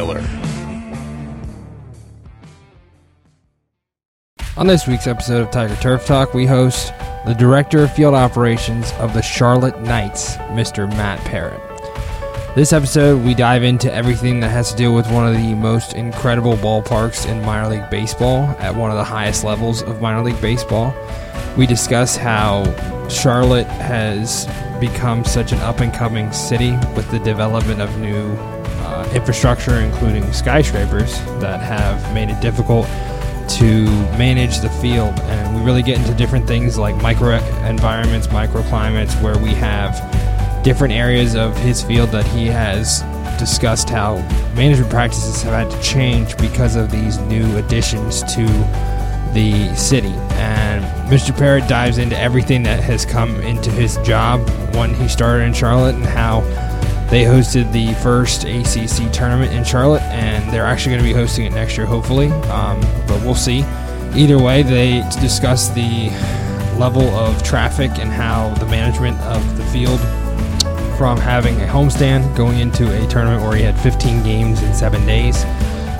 Miller. On this week's episode of Tiger Turf Talk, we host the Director of Field Operations of the Charlotte Knights, Mr. Matt Parrott. This episode, we dive into everything that has to do with one of the most incredible ballparks in minor league baseball at one of the highest levels of minor league baseball. We discuss how Charlotte has become such an up and coming city with the development of new infrastructure, including skyscrapers, that have made it difficult to manage the field. And we really get into different things like micro environments, microclimates, where we have different areas of his field that he has discussed how management practices have had to change because of these new additions to the city. And Mr. Parrott dives into everything that has come into his job when he started in Charlotte and how they hosted the first ACC tournament in Charlotte, and they're actually going to be hosting it next year, hopefully. Um, but we'll see. Either way, they discuss the level of traffic and how the management of the field from having a homestand going into a tournament where he had 15 games in seven days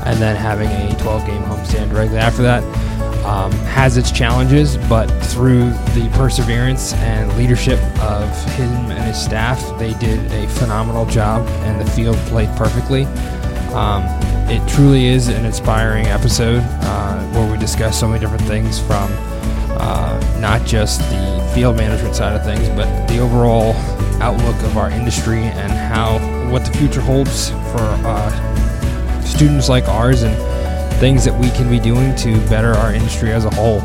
and then having a 12 game homestand directly after that um, has its challenges, but through the perseverance and leadership of him and his staff, they did a phenomenal job and the field played perfectly. Um, it truly is an inspiring episode uh, where we discuss so many different things from uh, not just the field management side of things, but the overall outlook of our industry and how what the future holds for uh, students like ours and things that we can be doing to better our industry as a whole.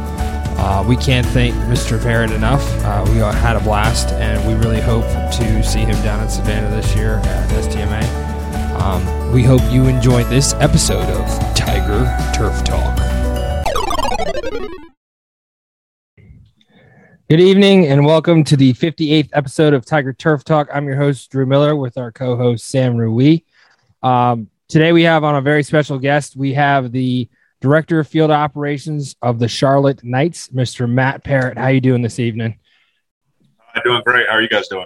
Uh, we can't thank Mr. Parrott enough. Uh, we had a blast, and we really hope to see him down in Savannah this year at STMA. Um, we hope you enjoyed this episode of Tiger Turf Talk. Good evening and welcome to the 58th episode of Tiger Turf Talk. I'm your host, Drew Miller, with our co host, Sam Rui. Um, today we have on a very special guest. We have the Director of Field Operations of the Charlotte Knights, Mr. Matt Parrott. How you doing this evening? I'm doing great. How are you guys doing?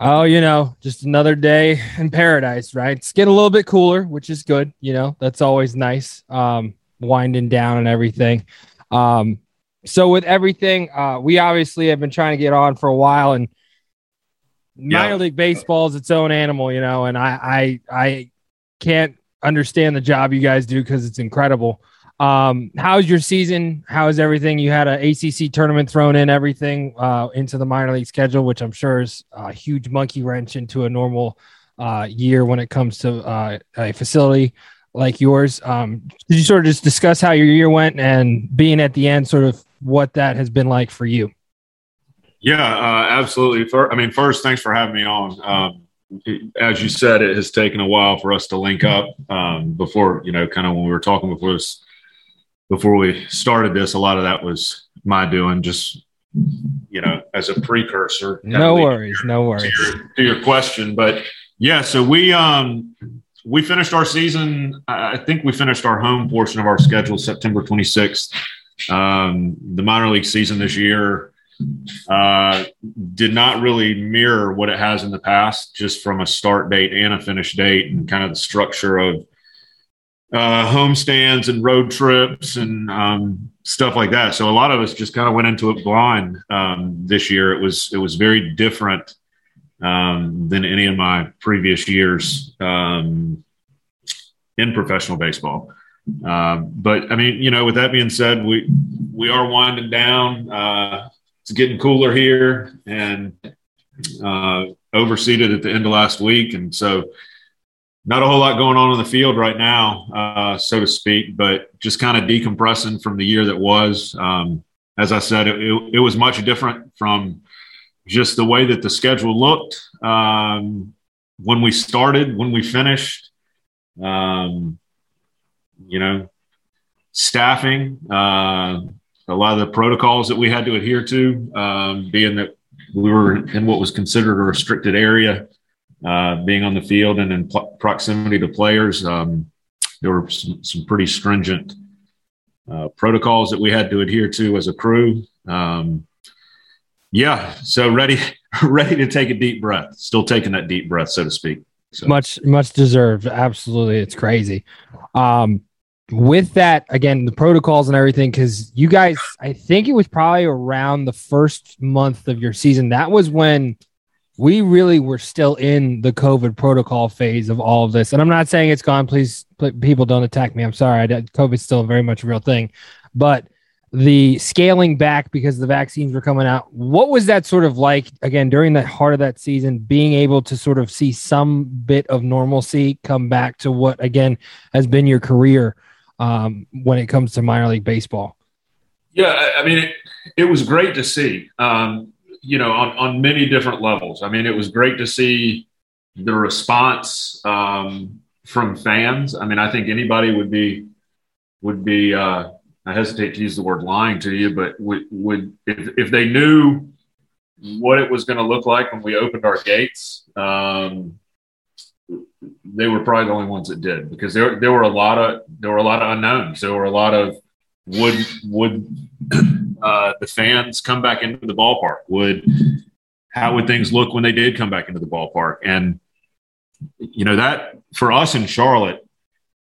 Oh, you know, just another day in paradise, right? It's getting a little bit cooler, which is good. You know, that's always nice. Um, winding down and everything. Um, so with everything, uh, we obviously have been trying to get on for a while, and Yeah. minor league baseball is its own animal, you know. And I, I, I can't understand the job you guys do because it's incredible. Um, how's your season? How is everything? You had an ACC tournament thrown in, everything uh, into the minor league schedule, which I'm sure is a huge monkey wrench into a normal uh, year when it comes to uh, a facility like yours. Um, did you sort of just discuss how your year went and being at the end, sort of what that has been like for you? Yeah, uh, absolutely. For, I mean, first, thanks for having me on. Um, as you said, it has taken a while for us to link up. Um, before, you know, kind of when we were talking before this, before we started this, a lot of that was my doing, just you know, as a precursor. No worries, no to worries. your, to your question, but yeah, so we um we finished our season. I I think we finished our home portion of our schedule September 26th. Um, the minor league season this year uh, did not really mirror what it has in the past, just from a start date and a finish date, and kind of the structure of uh, homestands and road trips and um, stuff like that. So a lot of us just kind of went into it blind um, this year. It was it was very different um, than any of my previous years um, in professional baseball. Um, but I mean, you know, with that being said, we we are winding down. Uh, it's getting cooler here, and uh, overseeded at the end of last week, and so not a whole lot going on in the field right now, uh, so to speak. But just kind of decompressing from the year that was. Um, as I said, it, it, it was much different from just the way that the schedule looked um, when we started, when we finished. Um, you know, staffing, uh, a lot of the protocols that we had to adhere to, um, being that we were in what was considered a restricted area, uh, being on the field and in pl- proximity to players. Um, there were some, some pretty stringent uh, protocols that we had to adhere to as a crew. Um, yeah, so ready, ready to take a deep breath. Still taking that deep breath, so to speak. So. Much, much deserved. Absolutely. It's crazy. Um, with that, again, the protocols and everything, because you guys, I think it was probably around the first month of your season. That was when we really were still in the COVID protocol phase of all of this. And I'm not saying it's gone. Please, people don't attack me. I'm sorry. COVID's still very much a real thing. But the scaling back because the vaccines were coming out. What was that sort of like again during the heart of that season, being able to sort of see some bit of normalcy come back to what again has been your career um, when it comes to minor league baseball? Yeah, I mean, it, it was great to see, um, you know, on, on many different levels. I mean, it was great to see the response um, from fans. I mean, I think anybody would be would be uh, I hesitate to use the word lying to you, but would, would if, if they knew what it was going to look like when we opened our gates, um, they were probably the only ones that did because there there were a lot of there were a lot of unknowns. There were a lot of would would uh, the fans come back into the ballpark? Would how would things look when they did come back into the ballpark? And you know that for us in Charlotte,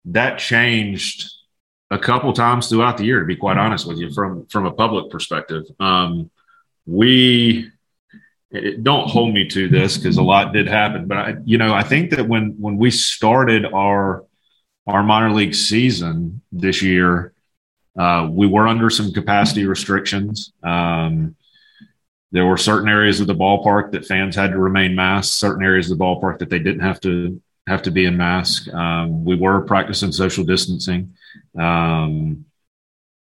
that changed a couple times throughout the year. To be quite honest with you, from from a public perspective, um, we it, don't hold me to this because a lot did happen. But I, you know, I think that when when we started our our minor league season this year, uh, we were under some capacity restrictions. Um, there were certain areas of the ballpark that fans had to remain masked. Certain areas of the ballpark that they didn't have to have to be in mask. Um, we were practicing social distancing. Um,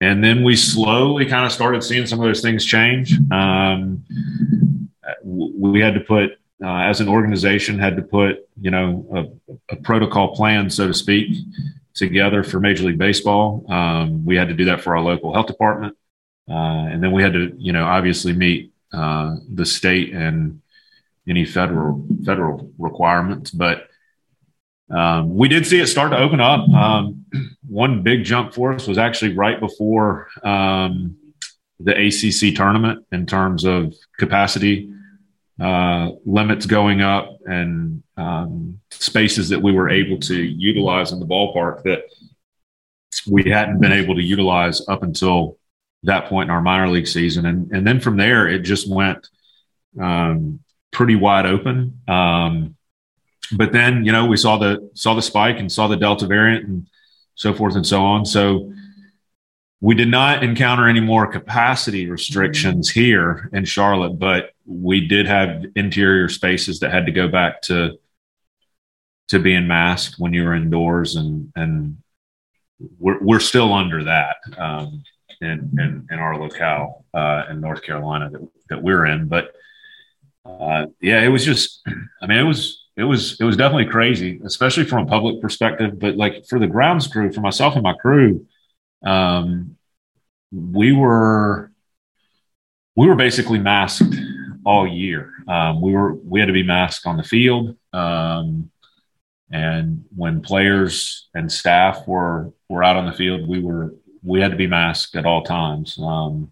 and then we slowly kind of started seeing some of those things change. Um, we had to put, uh, as an organization, had to put, you know, a, a, protocol plan, so to speak, together for Major League Baseball. Um, we had to do that for our local health department. Uh, and then we had to, you know, obviously meet uh, the state and any federal federal requirements. But um, we did see it start to open up. Um, one big jump for us was actually right before um, the ACC tournament in terms of capacity uh, limits going up and um, spaces that we were able to utilize in the ballpark that we hadn't been able to utilize up until that point in our minor league season. And, and then from there, it just went um, pretty wide open. Um, but then you know we saw the saw the spike and saw the Delta variant and so forth and so on. So we did not encounter any more capacity restrictions here in Charlotte, but we did have interior spaces that had to go back to to being masked when you were indoors, and and we're we're still under that um, in, in in our locale uh, in North Carolina that that we're in. But uh, yeah, it was just, I mean, it was it was it was definitely crazy, especially from a public perspective. But like for the grounds crew, for myself and my crew, um, we were we were basically masked all year. Um, we were we had to be masked on the field, um, and when players and staff were were out on the field, we were we had to be masked at all times. Um,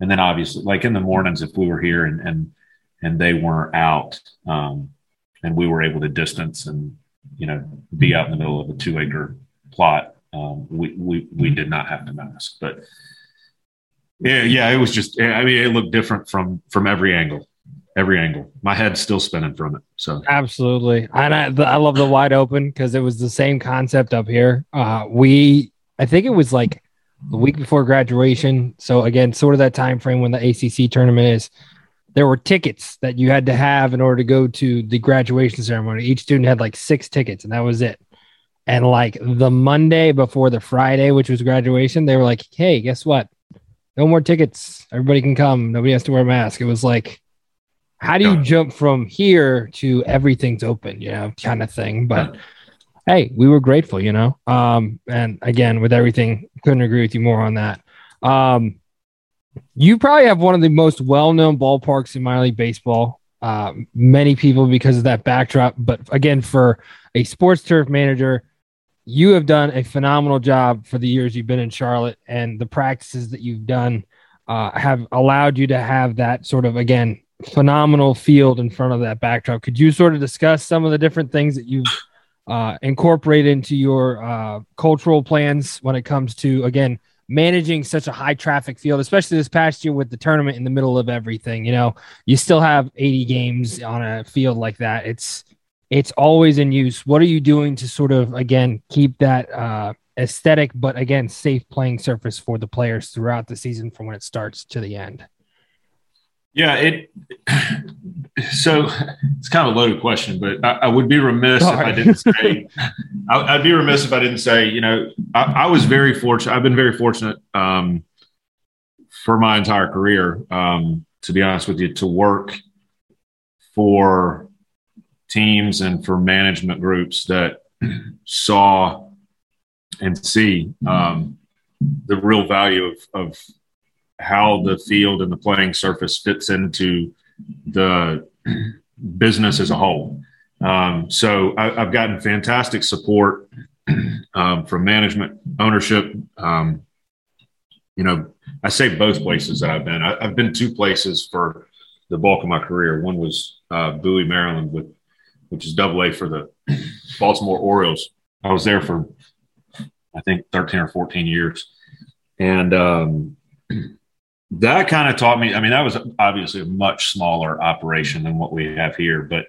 and then obviously, like in the mornings, if we were here and and and they weren't out, um, and we were able to distance and you know be out in the middle of a two acre plot. Um, we, we we did not have to mask, but yeah, yeah, it was just. I mean, it looked different from from every angle, every angle. My head's still spinning from it. So absolutely, and I, I love the wide open because it was the same concept up here. Uh, we, I think it was like the week before graduation. So again, sort of that time frame when the ACC tournament is there were tickets that you had to have in order to go to the graduation ceremony. Each student had like six tickets, and that was it. And like the Monday before the Friday, which was graduation, they were like, "Hey, guess what? No more tickets. Everybody can come. Nobody has to wear a mask." It was like, how do you jump from here to everything's open, you know, kind of thing. But hey, we were grateful, you know. Um, and again, with everything, couldn't agree with you more on that. Um, you probably have one of the most well-known ballparks in minor league baseball. Uh, many people because of that backdrop, but again, for a sports turf manager, you have done a phenomenal job for the years you've been in Charlotte, and the practices that you've done uh, have allowed you to have that sort of again phenomenal field in front of that backdrop. Could you sort of discuss some of the different things that you've uh, incorporate into your uh, cultural plans when it comes to again managing such a high traffic field, especially this past year with the tournament in the middle of everything. You know, you still have 80 games on a field like that. It's it's always in use. What are you doing to sort of again keep that uh, aesthetic, but again safe playing surface for the players throughout the season from when it starts to the end? Yeah, it. So it's kind of a loaded question, but I, I would be remiss Sorry. if I didn't say. I, would be remiss if I didn't say. You know, I, I was very fortunate. I've been very fortunate um, for my entire career, um, to be honest with you, to work for teams and for management groups that saw and see um, the real value of, of how the field and the playing surface fits into the business as a whole. Um, so I, have gotten fantastic support um, from management, ownership. Um, you know, I say both places that I've been. I, have been two places for the bulk of my career. One was uh, Bowie, Maryland, with which is Double A for the Baltimore Orioles. I was there for I think 13 or 14 years, and um, that kind of taught me. I mean, that was obviously a much smaller operation than what we have here, but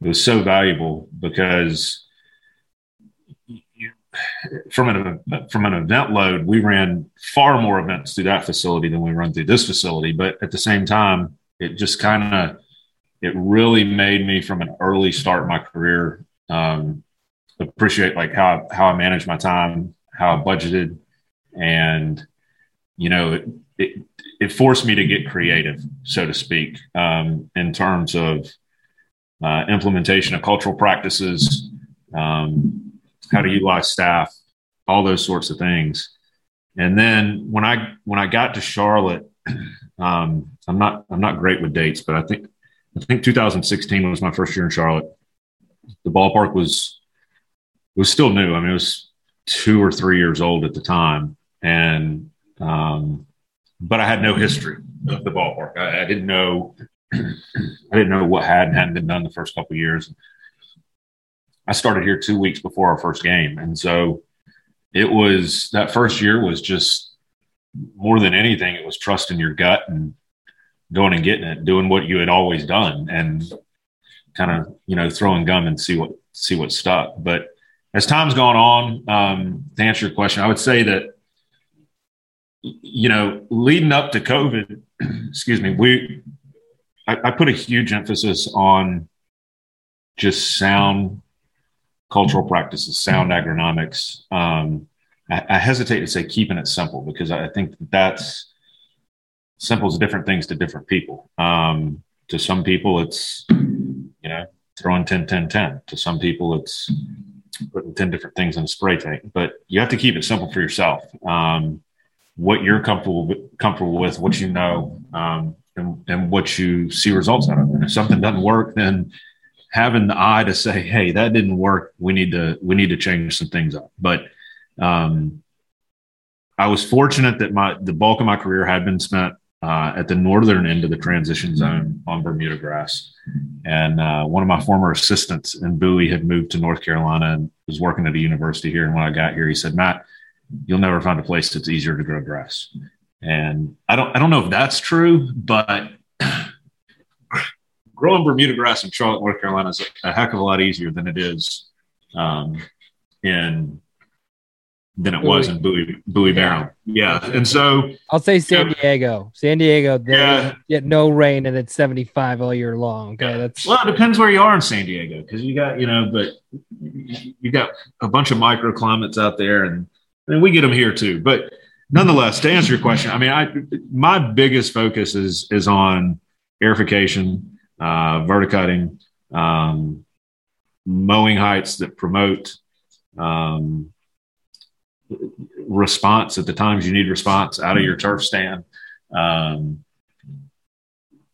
it was so valuable because from an from an event load, we ran far more events through that facility than we run through this facility. But at the same time, it just kind of it really made me from an early start in my career um, appreciate like how how I managed my time, how I budgeted, and you know it, it it forced me to get creative, so to speak, um, in terms of uh, implementation of cultural practices, um, how to utilize staff, all those sorts of things. And then when I when I got to Charlotte, um, I'm not I'm not great with dates, but I think I think 2016 was my first year in Charlotte. The ballpark was was still new. I mean, it was two or three years old at the time, and um, but I had no history of the ballpark. I, I didn't know I didn't know what had and hadn't been done the first couple of years. I started here two weeks before our first game, and so it was that first year was just more than anything. It was trusting your gut and going and getting it, doing what you had always done, and kind of you know throwing gum and see what see what stuck. But as time's gone on, um, to answer your question, I would say that you know, leading up to COVID, excuse me, we I, I, put a huge emphasis on just sound cultural practices, sound agronomics. Um, I, I, hesitate to say keeping it simple because I think that that's simple is different things to different people. Um, to some people, it's you know throwing 10, 10, 10. To some people, it's putting 10 different things in a spray tank. But you have to keep it simple for yourself. Um, what you're comfortable comfortable with, what you know, um, and, and what you see results out of. And if something doesn't work, then having the eye to say, "Hey, that didn't work. We need to we need to change some things up." But um, I was fortunate that my the bulk of my career had been spent uh, at the northern end of the transition zone on Bermuda grass. And uh, one of my former assistants in Bowie had moved to North Carolina and was working at a university here. And when I got here, he said, Matt, you'll never find a place that's easier to grow grass. And I don't I don't know if that's true, but growing Bermuda grass in Charlotte, North Carolina is a heck of a lot easier than it is um, in than it Bowie. was in Bowie, Bowie, Maryland. Yeah, and so I'll say San Diego. San Diego, they yeah. get no rain and it's seventy five all year long. Okay, yeah. that's well, it depends where you are in San Diego because you got you know, but you got a bunch of microclimates out there, and I mean, we get them here too. But nonetheless, to answer your question, I mean, I my biggest focus is is on aerification, uh, verticutting, um, mowing heights that promote um, response at the times you need response out of your turf stand. Um,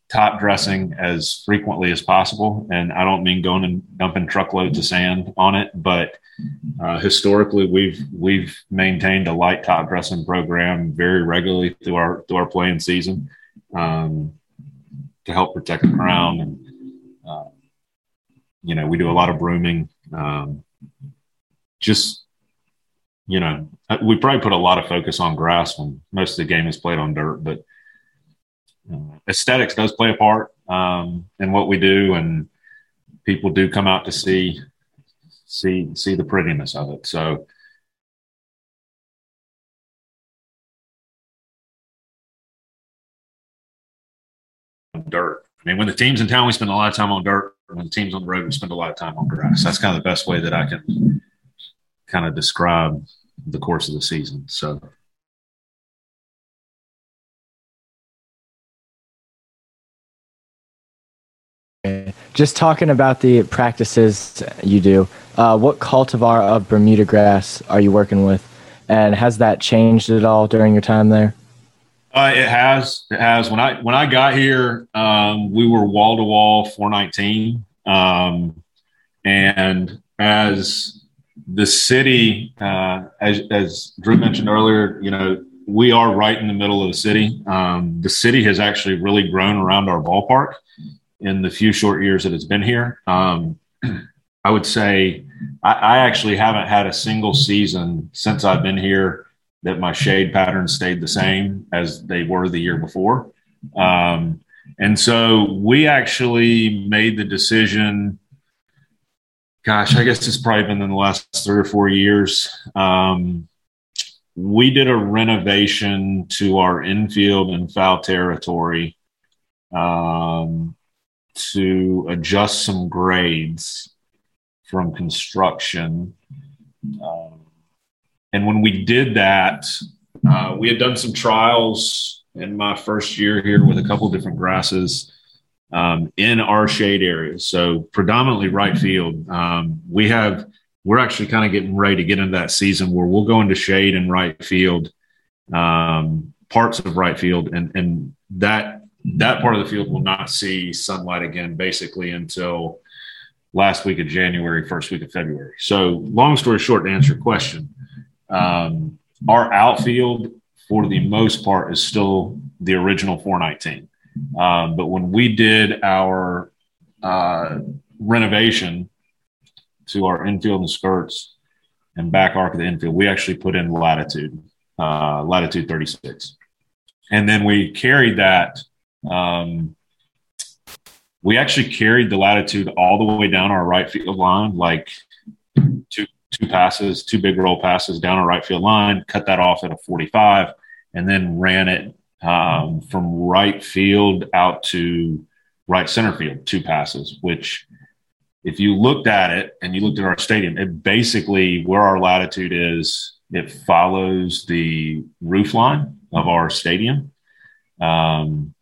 top dressing as frequently as possible. And I don't mean going and dumping truckloads of sand on it, but uh, historically we've we've maintained a light top dressing program very regularly through our through our playing season. Um, to help protect the crown. And, uh, you know, we do a lot of brooming. Um, just, you know, we probably put a lot of focus on grass when most of the game is played on dirt, but uh, aesthetics does play a part um, in what we do. And people do come out to see, see, see the prettiness of it. So, dirt. I mean, when the team's in town, we spend a lot of time on dirt. When the team's on the road, we spend a lot of time on grass. That's kind of the best way that I can kind of describe the course of the season. So. Just talking about the practices you do, uh, what cultivar of Bermuda grass are you working with? And has that changed at all during your time there? Uh, it has. It has. When I when I got here, um, we were wall to wall 419, um, and as the city, uh, as as Drew mentioned earlier, you know, we are right in the middle of the city. Um, the city has actually really grown around our ballpark in the few short years that it's been here. Um, I would say I, I actually haven't had a single season since I've been here that my shade patterns stayed the same as they were the year before. Um, and so we actually made the decision. Gosh, I guess it's probably been in the last three or four years. Um, we did a renovation to our infield and foul territory um, to adjust some grades from construction. Um, and when we did that, uh, we had done some trials in my first year here with a couple different grasses um, in our shade areas. So predominantly right field. Um, we have we're actually kind of getting ready to get into that season where we'll go into shade and right field, um, parts of right field, and and that that part of the field will not see sunlight again basically until last week of January, first week of February. So long story short, to answer your question, um, our outfield, for the most part, is still the original 419. Um, but when we did our uh, renovation to our infield and skirts and back arc of the infield, we actually put in latitude, uh, latitude 36. And then we carried that. Um, we actually carried the latitude all the way down our right field line, like two two passes, two big roll passes down our right field line, cut that off at a 45, and then ran it um, from right field out to right center field, two passes, which if you looked at it and you looked at our stadium, it basically where our latitude is, it follows the roof line of our stadium. Um,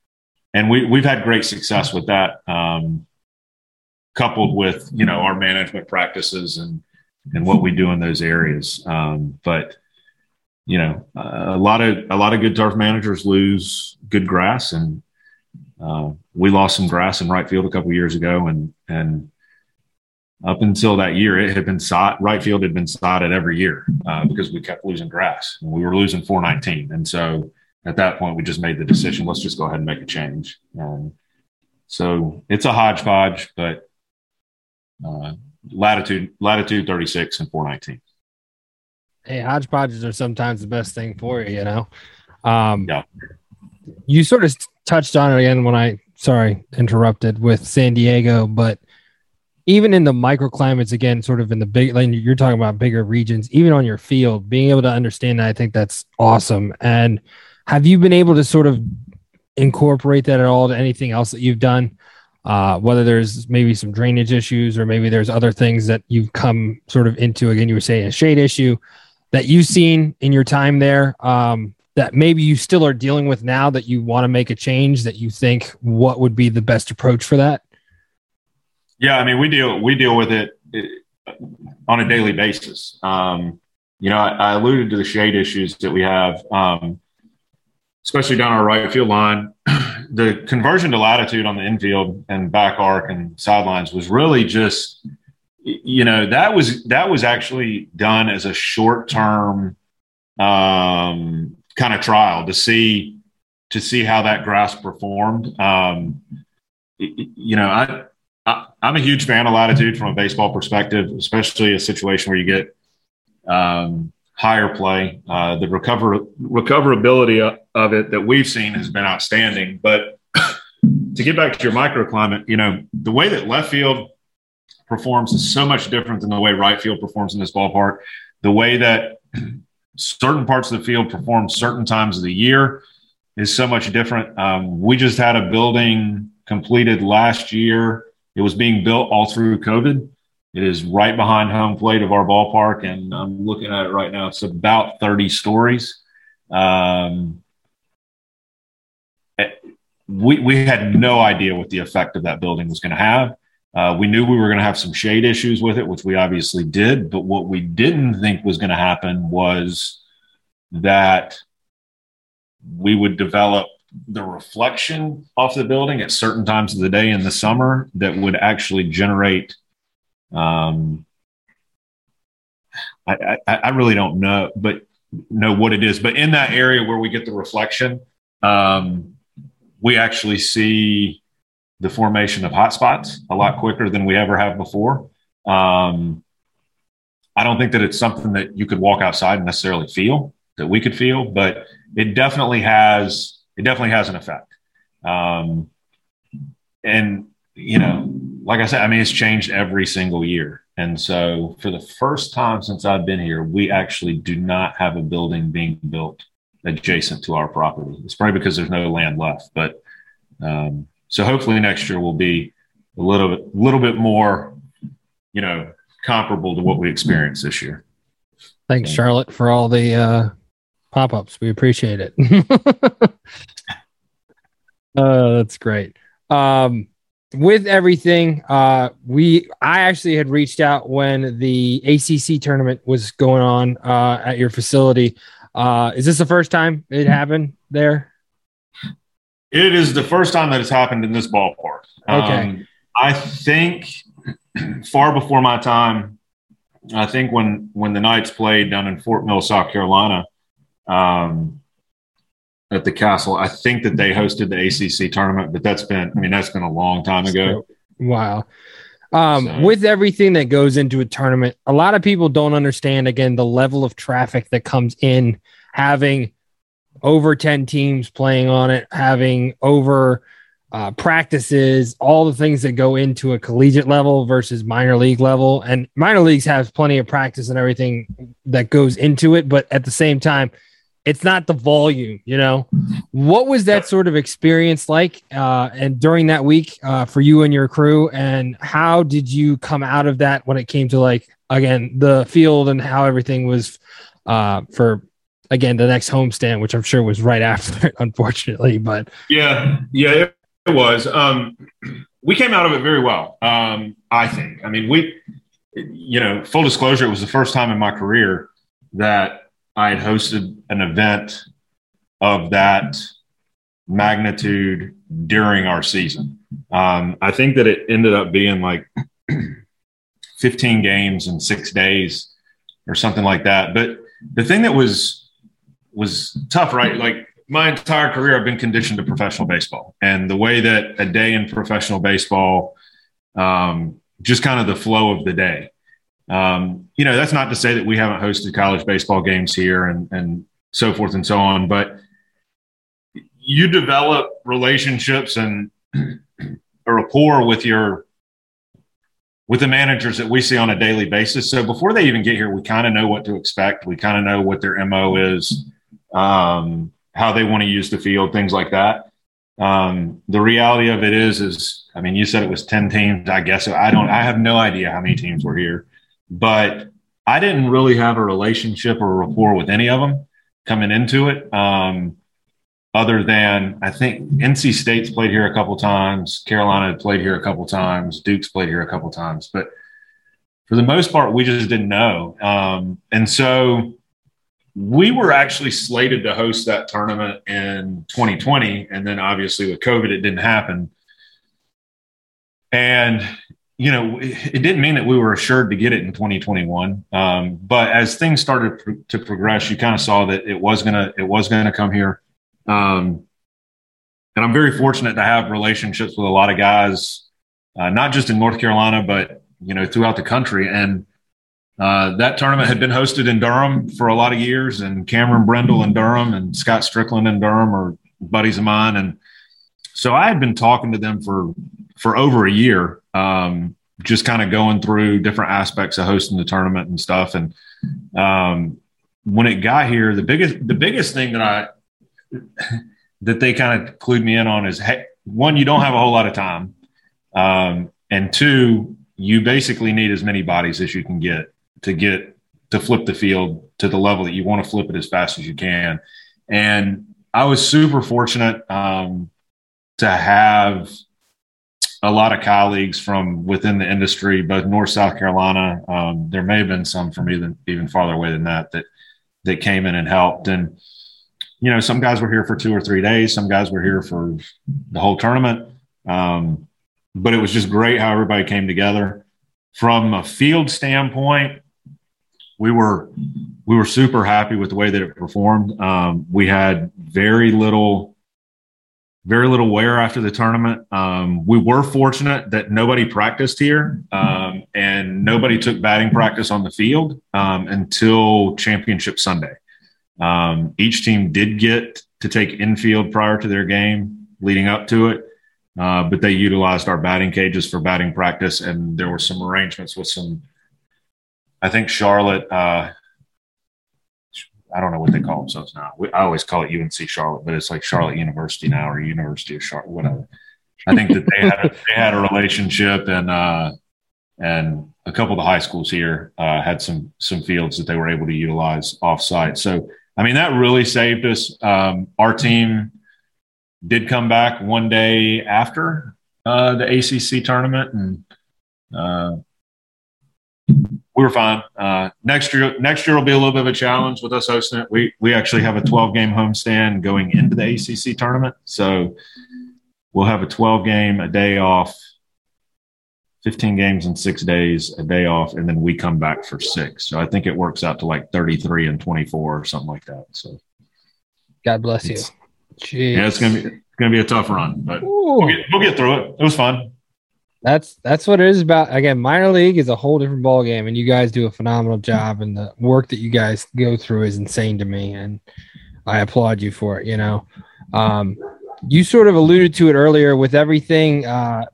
and we, we've had great success with that, um, coupled with, you know, our management practices and, and what we do in those areas. Um, but you know, a lot of a lot of good turf managers lose good grass, and uh, we lost some grass in right field a couple years ago, and and up until that year, it had been sod, right field had been sodded every year uh, because we kept losing grass, and we were losing 419, and so at that point, we just made the decision: let's just go ahead and make a change. And so it's a hodgepodge, but uh, latitude latitude 36 and 419 hey hodgepodges are sometimes the best thing for you you know? Um yeah. you sort of touched on it again when i sorry interrupted with san diego but even in the microclimates again sort of in the big like you're talking about bigger regions even on your field being able to understand that i think that's awesome. And have you been able to sort of incorporate that at all to anything else that you've done? Uh, whether there's maybe some drainage issues or maybe there's other things that you've come sort of into. Again, you were saying a shade issue that you've seen in your time there um, that maybe you still are dealing with now that you want to make a change that you think what would be the best approach for that? Yeah, I mean, we deal we deal with it, on a daily basis. Um, you know, I, I, alluded to the shade issues that we have. Um, especially down our right field line. the conversion to latitude on the infield and back arc and sidelines was really just, you know, that was that was actually done as a short term um, kind of trial to see to see how that grass performed. Um, you know, I, I am a huge fan of latitude from a baseball perspective, especially a situation where you get um, higher play. Uh, the recover recoverability of it that we've seen has been outstanding. But to get back to your microclimate, you know, the way that left field performs is so much different than the way right field performs in this ballpark. The way that certain parts of the field perform certain times of the year is so much different. Um, we just had a building completed last year. It was being built all through COVID. It is right behind home plate of our ballpark, and I'm looking at it right now. It's about 30 stories. Um, we, we had no idea what the effect of that building was going to have. Uh, we knew we were going to have some shade issues with it, which we obviously did. But what we didn't think was going to happen was that we would develop the reflection off the building at certain times of the day in the summer that would actually generate. Um, I, I, I really don't know, but know what it is. But in that area where we get the reflection, um, we actually see the formation of hotspots a lot quicker than we ever have before. Um, I don't think that it's something that you could walk outside and necessarily feel that we could feel, but it definitely has it definitely has an effect. Um, and you know, like I said, I mean, it's changed every single year. And so, for the first time since I've been here, we actually do not have a building being built adjacent to our property. It's probably because there's no land left, but um, so hopefully next year will be a little bit, little bit more, you know, comparable to what we experienced this year. Thanks, Charlotte, for all the uh, pop ups. We appreciate it. uh, that's great. Um, with everything, uh, we I actually had reached out when the ACC tournament was going on uh, at your facility. Uh, is this the first time it happened there? It is the first time that it's happened in this ballpark. Okay. Um, I think far before my time, I think when when the Knights played down in Fort Mill, South Carolina, um, at the Castle, I think that they hosted the ACC tournament, but that's been I mean that's been a long time ago. Wow. Um, so. With everything that goes into a tournament, a lot of people don't understand again the level of traffic that comes in having over 10 teams playing on it, having over uh, practices, all the things that go into a collegiate level versus minor league level. And minor leagues have plenty of practice and everything that goes into it. But at the same time, it's not the volume, you know. What was that sort of experience like, uh, and during that week uh, for you and your crew, and how did you come out of that when it came to like again the field and how everything was uh, for again the next homestand, which I'm sure was right after it, unfortunately. But yeah, yeah, it, was. Um, we came out of it very well. Um, I think. I mean, we, you know, full disclosure, it was the first time in my career that I had hosted an event of that magnitude during our season. Um, I think that it ended up being like 15 games in six days or something like that. But the thing that was was tough, right? Like my entire career, I've been conditioned to professional baseball, and the way that a day in professional baseball, um, just kind of the flow of the day. Um, you know, that's not to say that we haven't hosted college baseball games here and and so forth and so on, but you develop relationships and a rapport with your with the managers that we see on a daily basis. So before they even get here, we kind of know what to expect. We kind of know what their MO is um, how they want to use the field, things like that. Um, the reality of it is, is I mean, you said it was ten teams. I guess I don't. I have no idea how many teams were here, but I didn't really have a relationship or rapport with any of them coming into it. Um, other than I think NC State's played here a couple times, Carolina played here a couple times, Duke's played here a couple times, but for the most part, we just didn't know. Um, and so we were actually slated to host that tournament in 2020 and then obviously with covid it didn't happen and you know it didn't mean that we were assured to get it in 2021 um, but as things started to progress you kind of saw that it was gonna it was gonna come here um, and I'm very fortunate to have relationships with a lot of guys, uh, not just in North Carolina, but you know throughout the country. And uh, that tournament had been hosted in Durham for a lot of years, and Cameron Brindle in Durham and Scott Strickland in Durham are buddies of mine, and so I had been talking to them for for over a year, um, just kind of going through different aspects of hosting the tournament and stuff. And um, when it got here, the biggest the biggest thing that I that they kind of clued me in on is hey, one, you don't have a whole lot of time, um, and two, you basically need as many bodies as you can get to get to flip the field to the level that you want to flip it as fast as you can. And I was super fortunate um, to have a lot of colleagues from within the industry, both North South Carolina. Um, there may have been some from even even farther away than that that that came in and helped. And you know, some guys were here for two or three days. Some guys were here for the whole tournament. Um, but it was just great how everybody came together. From a field standpoint, we were we were super happy with the way that it performed. Um, we had very little very little wear after the tournament. Um, we were fortunate that nobody practiced here um, and nobody took batting practice on the field um, until championship Sunday. Um, each team did get to take infield prior to their game leading up to it, uh, but they utilized our batting cages for batting practice, and there were some arrangements with some. I think Charlotte. Uh, I don't know what they call themselves now. We, I always call it UNC Charlotte, but it's like Charlotte University now or University of Charlotte, whatever. I think that they had a, they had a relationship, and uh, and a couple of the high schools here uh, had some some fields that they were able to utilize offsite. So I mean, that really saved us. Um, our team did come back one day after uh, the ACC tournament, and uh, we were fine. Uh, next year, next year will be a little bit of a challenge with us hosting it. We we actually have a 12 game homestand going into the ACC tournament, so we'll have a 12 game, a day off, 15 games in six days, a day off, and then we come back for six. So I think it works out to like 33 and 24 or something like that. So God bless you. Jeez. Yeah, it's gonna be it's gonna be a tough run, but we'll get, we'll get through it. It was fun. That's that's what it is about. Again, minor league is a whole different ball game, and you guys do a phenomenal job. And the work that you guys go through is insane to me, and I applaud you for it. You know, um, you sort of alluded to it earlier with everything. Uh,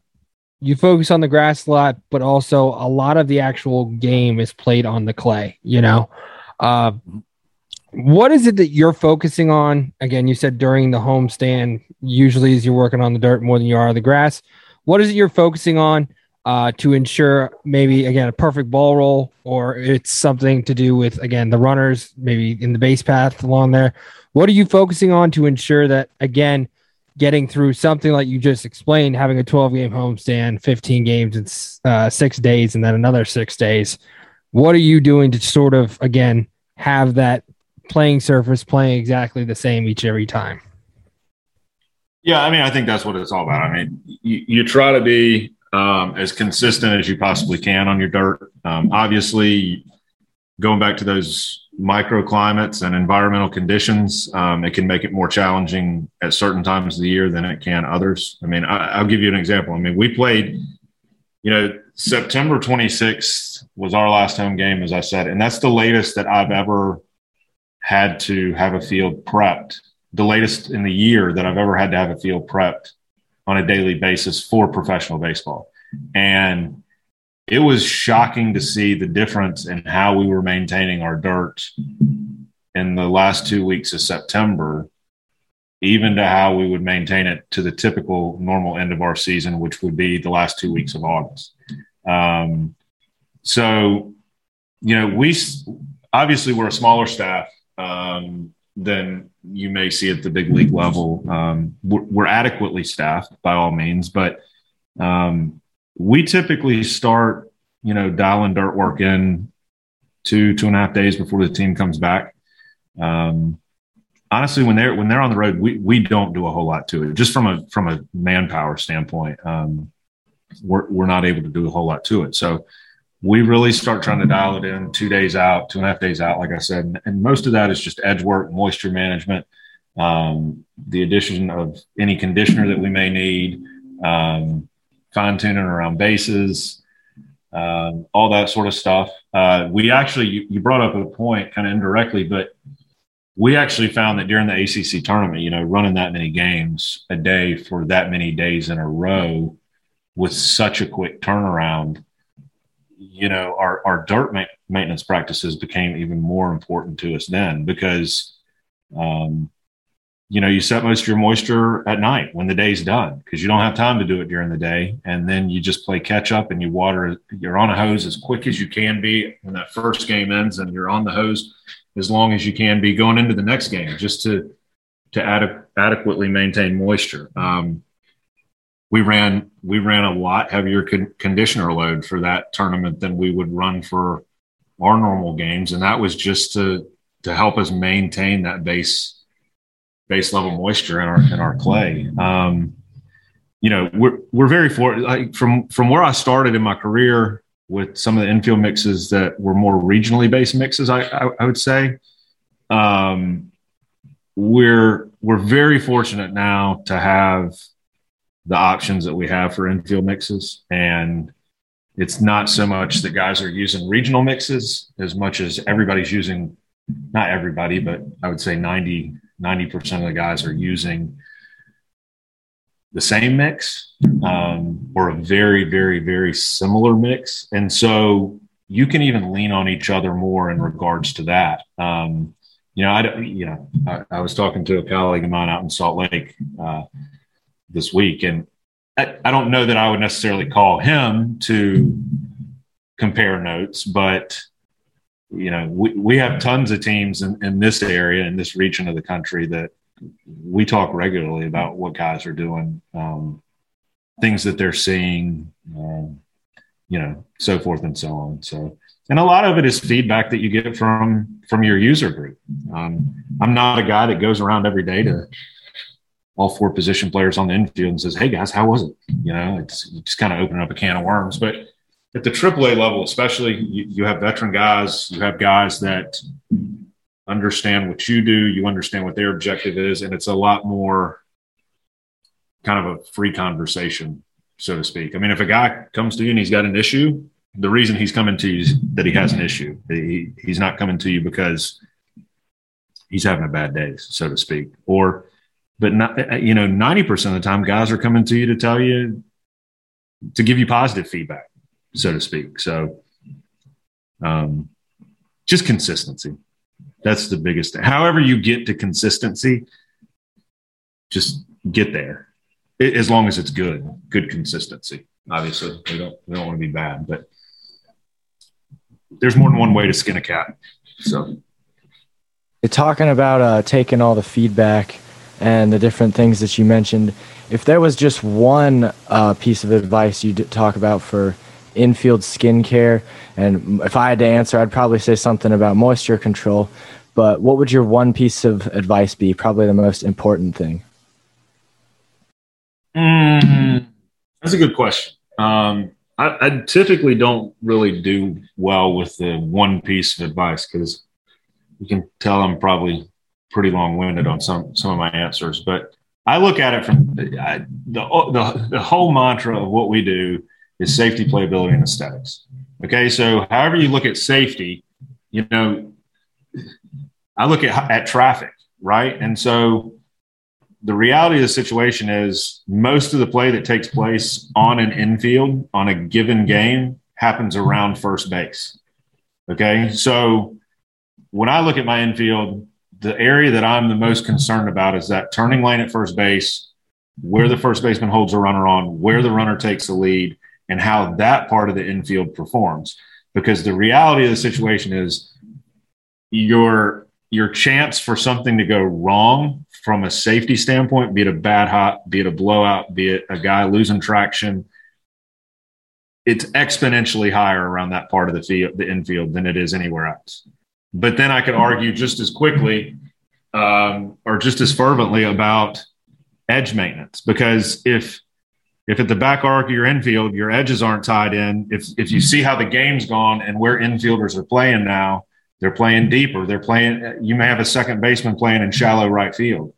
you focus on the grass a lot, but also a lot of the actual game is played on the clay, you know. Uh, what is it that you're focusing on? Again, you said during the home stand, usually as you're working on the dirt more than you are the grass. What is it you're focusing on uh, to ensure maybe again a perfect ball roll, or it's something to do with again the runners, maybe in the base path along there? What are you focusing on to ensure that again getting through something like you just explained, having a 12 game homestand, 15 games in uh, six days, and then another six days. What are you doing to sort of, again, have that playing surface playing exactly the same each every time? Yeah, I mean, I think that's what it's all about. I mean, you, you try to be um, as consistent as you possibly can on your dirt. Um, obviously, going back to those microclimates and environmental conditions, um, it can make it more challenging at certain times of the year than it can others. I mean, I, will give you an example. I mean, we played, you know, September 26th was our last home game, as I said, and that's the latest that I've ever had to have a field prepped, the latest in the year that I've ever had to have a field prepped on a daily basis for professional baseball. And it was shocking to see the difference in how we were maintaining our dirt in the last two weeks of September, even to how we would maintain it to the typical normal end of our season, which would be the last two weeks of August. Um, so, you know, we obviously we're a smaller staff um, than you may see at the big league level. Um, we're, we're, adequately staffed by all means, but um, we typically start, you know, dialing dirt work in two, two and a half days before the team comes back. Um, honestly, when they're when they're on the road, we we don't do a whole lot to it. Just from a from a manpower standpoint, um, we're we're not able to do a whole lot to it. So we really start trying to dial it in two days out, two and a half days out, like I said, and, and most of that is just edge work, moisture management. um, the addition of any conditioner that we may need, um, fine tuning around bases, uh, all that sort of stuff. Uh, we actually, you, you, brought up a point kind of indirectly, but we actually found that during the ACC tournament, you know, running that many games a day for that many days in a row with such a quick turnaround, you know, our, our dirt ma- maintenance practices became even more important to us then because, um, you know, you set most of your moisture at night when the day's done because you don't have time to do it during the day. And then you just play catch up and you water, you're on a hose as quick as you can be when that first game ends and you're on the hose as long as you can be going into the next game just to, to ad- adequately maintain moisture. Um, we ran, we ran a lot heavier con- conditioner load for that tournament than we would run for our normal games. And that was just to, to help us maintain that base base level moisture in our in our clay. Um, you know, we're we're very for like from from where I started in my career with some of the infield mixes that were more regionally based mixes. I I, I would say, um, we're we're very fortunate now to have the options that we have for infield mixes and it's not so much that guys are using regional mixes as much as everybody's using not everybody but i would say 90 90% of the guys are using the same mix um, or a very, very, very similar mix. And so you can even lean on each other more in regards to that. Um, you know, I, you know, I, I, was talking to a colleague of mine out in Salt Lake uh, this week, and I, I don't know that I would necessarily call him to compare notes, but you know, we, we have tons of teams in, in this area, in this region of the country that we talk regularly about what guys are doing, um, things that they're seeing, um, you know, so forth and so on. So, and a lot of it is feedback that you get from from your user group. Um, I'm not a guy that goes around every day to all four position players on the infield and says, "Hey guys, how was it?" You know, it's just kind of opening up a can of worms. But at the AAA level, especially, you, you have veteran guys, you have guys that understand what you do, you understand what their objective is, and it's a lot more kind of a free conversation, so to speak. I mean, if a guy comes to you and he's got an issue, the reason he's coming to you is that he has an issue. He, he's not coming to you because he's having a bad day, so to speak. Or, but not, you know, 90% of the time, guys are coming to you to tell you, to give you positive feedback so to speak. So, um, just consistency. That's the biggest thing. However, you get to consistency, just get there. It, as long as it's good, good consistency. Obviously, we don't we don't want to be bad, but there's more than one way to skin a cat. So, you're talking about uh, taking all the feedback and the different things that you mentioned. If there was just one uh, piece of advice you'd talk about for infield skincare? And if I had to answer, I'd probably say something about moisture control. But what would your one piece of advice be? Probably the most important thing. Mm, that's a good question. Um, I, I, typically don't really do well with the one piece of advice because you can tell I'm probably pretty long winded on some some of my answers. But I look at it from I, the, the the whole mantra of what we do is safety, playability, and aesthetics. Okay, so however you look at safety, you know, I look at at traffic, right? And so the reality of the situation is most of the play that takes place on an infield on a given game happens around first base. Okay, so when I look at my infield, the area that I'm the most concerned about is that turning lane at first base, where the first baseman holds a runner on, where the runner takes the lead, and how that part of the infield performs. Because the reality of the situation is your your chance for something to go wrong from a safety standpoint, be it a bad hop, be it a blowout, be it a guy losing traction, it's exponentially higher around that part of the field, the infield, than it is anywhere else. But then I could argue just as quickly um, or just as fervently about edge maintenance because if if at the back arc of your infield your edges aren't tied in, if if you see how the game's gone and where infielders are playing now, they're playing deeper. They're playing. You may have a second baseman playing in shallow right field.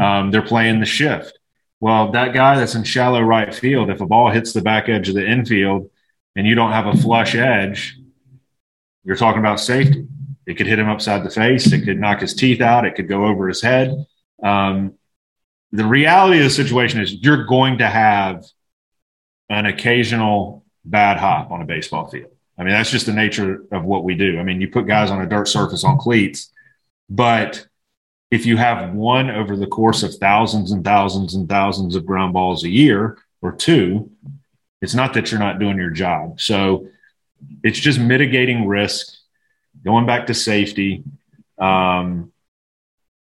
Um, they're playing the shift. Well, that guy that's in shallow right field, if a ball hits the back edge of the infield and you don't have a flush edge, you're talking about safety. It could hit him upside the face. It could knock his teeth out. It could go over his head. Um, the reality of the situation is you're going to have an occasional bad hop on a baseball field. I mean, that's just the nature of what we do. I mean, you put guys on a dirt surface on cleats, but if you have one over the course of thousands and thousands and thousands of ground balls a year or two, it's not that you're not doing your job. So it's just mitigating risk, going back to safety. Um,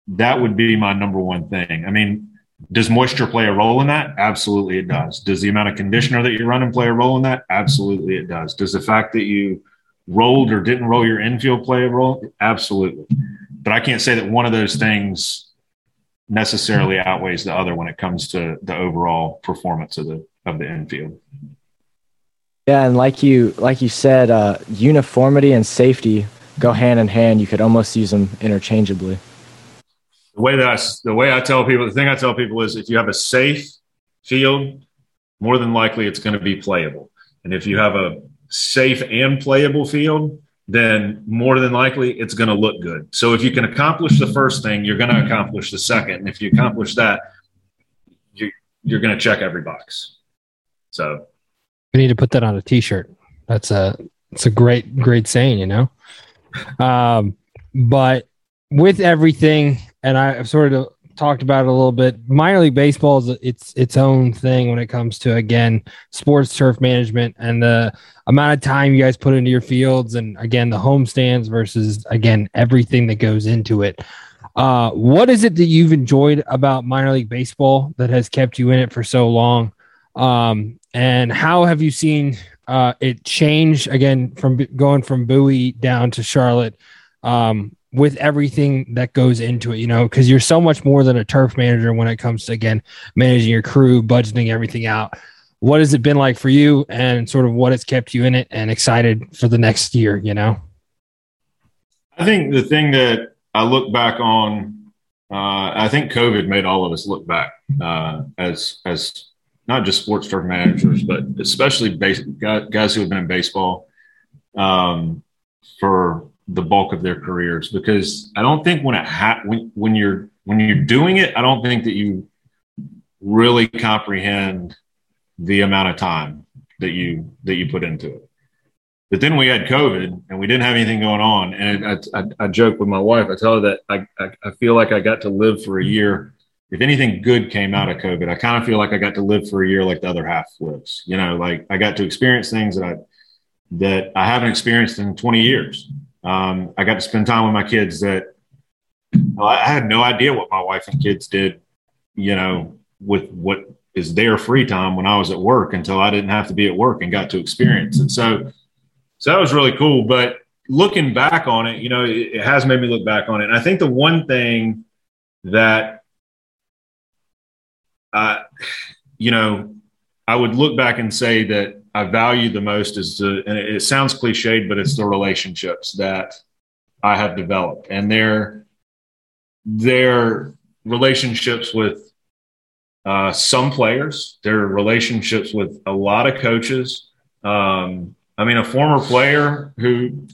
that would be my number one thing. I mean, does moisture play a role in that? Absolutely, it does. Does the amount of conditioner that you're running play a role in that? Absolutely, it does. Does the fact that you rolled or didn't roll your infield play a role? Absolutely. But I can't say that one of those things necessarily outweighs the other when it comes to the overall performance of the of the infield. Yeah, and like you like you said, uh, uniformity and safety go hand in hand. You could almost use them interchangeably. The way that I, the way I tell people, the thing I tell people is, if you have a safe field, more than likely it's going to be playable. And if you have a safe and playable field, then more than likely it's going to look good. So if you can accomplish the first thing, you're going to accomplish the second. And if you accomplish that, you, you're going to check every box. So we need to put that on a t-shirt. That's a, it's a great, great saying, you know? Um, but with everything, and I've sort of talked about it a little bit. Minor league baseball is its its own thing when it comes to again sports turf management and the amount of time you guys put into your fields, and again the home stands versus again everything that goes into it. Uh, what is it that you've enjoyed about minor league baseball that has kept you in it for so long? Um, and how have you seen uh, it changed again from going from Bowie down to Charlotte? Um, with everything that goes into it, you know, because you're so much more than a turf manager when it comes to again managing your crew, budgeting everything out. What has it been like for you, and sort of what has kept you in it and excited for the next year? You know, I think the thing that I look back on, uh, I think COVID made all of us look back uh, as as not just sports turf managers, but especially base, guys who have been in baseball um, for the bulk of their careers because I don't think when it ha- when when you're when you're doing it, I don't think that you really comprehend the amount of time that you that you put into it. But then we had COVID and we didn't have anything going on. And I, I, I joke with my wife. I tell her that I, I, I feel like I got to live for a year. If anything good came out of COVID, I kind of feel like I got to live for a year like the other half lives. You know, like I got to experience things that I that I haven't experienced in 20 years. Um, I got to spend time with my kids that well, I had no idea what my wife and kids did, you know, with what is their free time when I was at work until I didn't have to be at work and got to experience it. So, so that was really cool. But looking back on it, you know, it, it has made me look back on it. And I think the one thing that, you know, I would look back and say that I value the most is the, and it sounds cliched, but it's the relationships that I have developed and their, their relationships with uh, some players, their relationships with a lot of coaches. Um, I mean, a former player who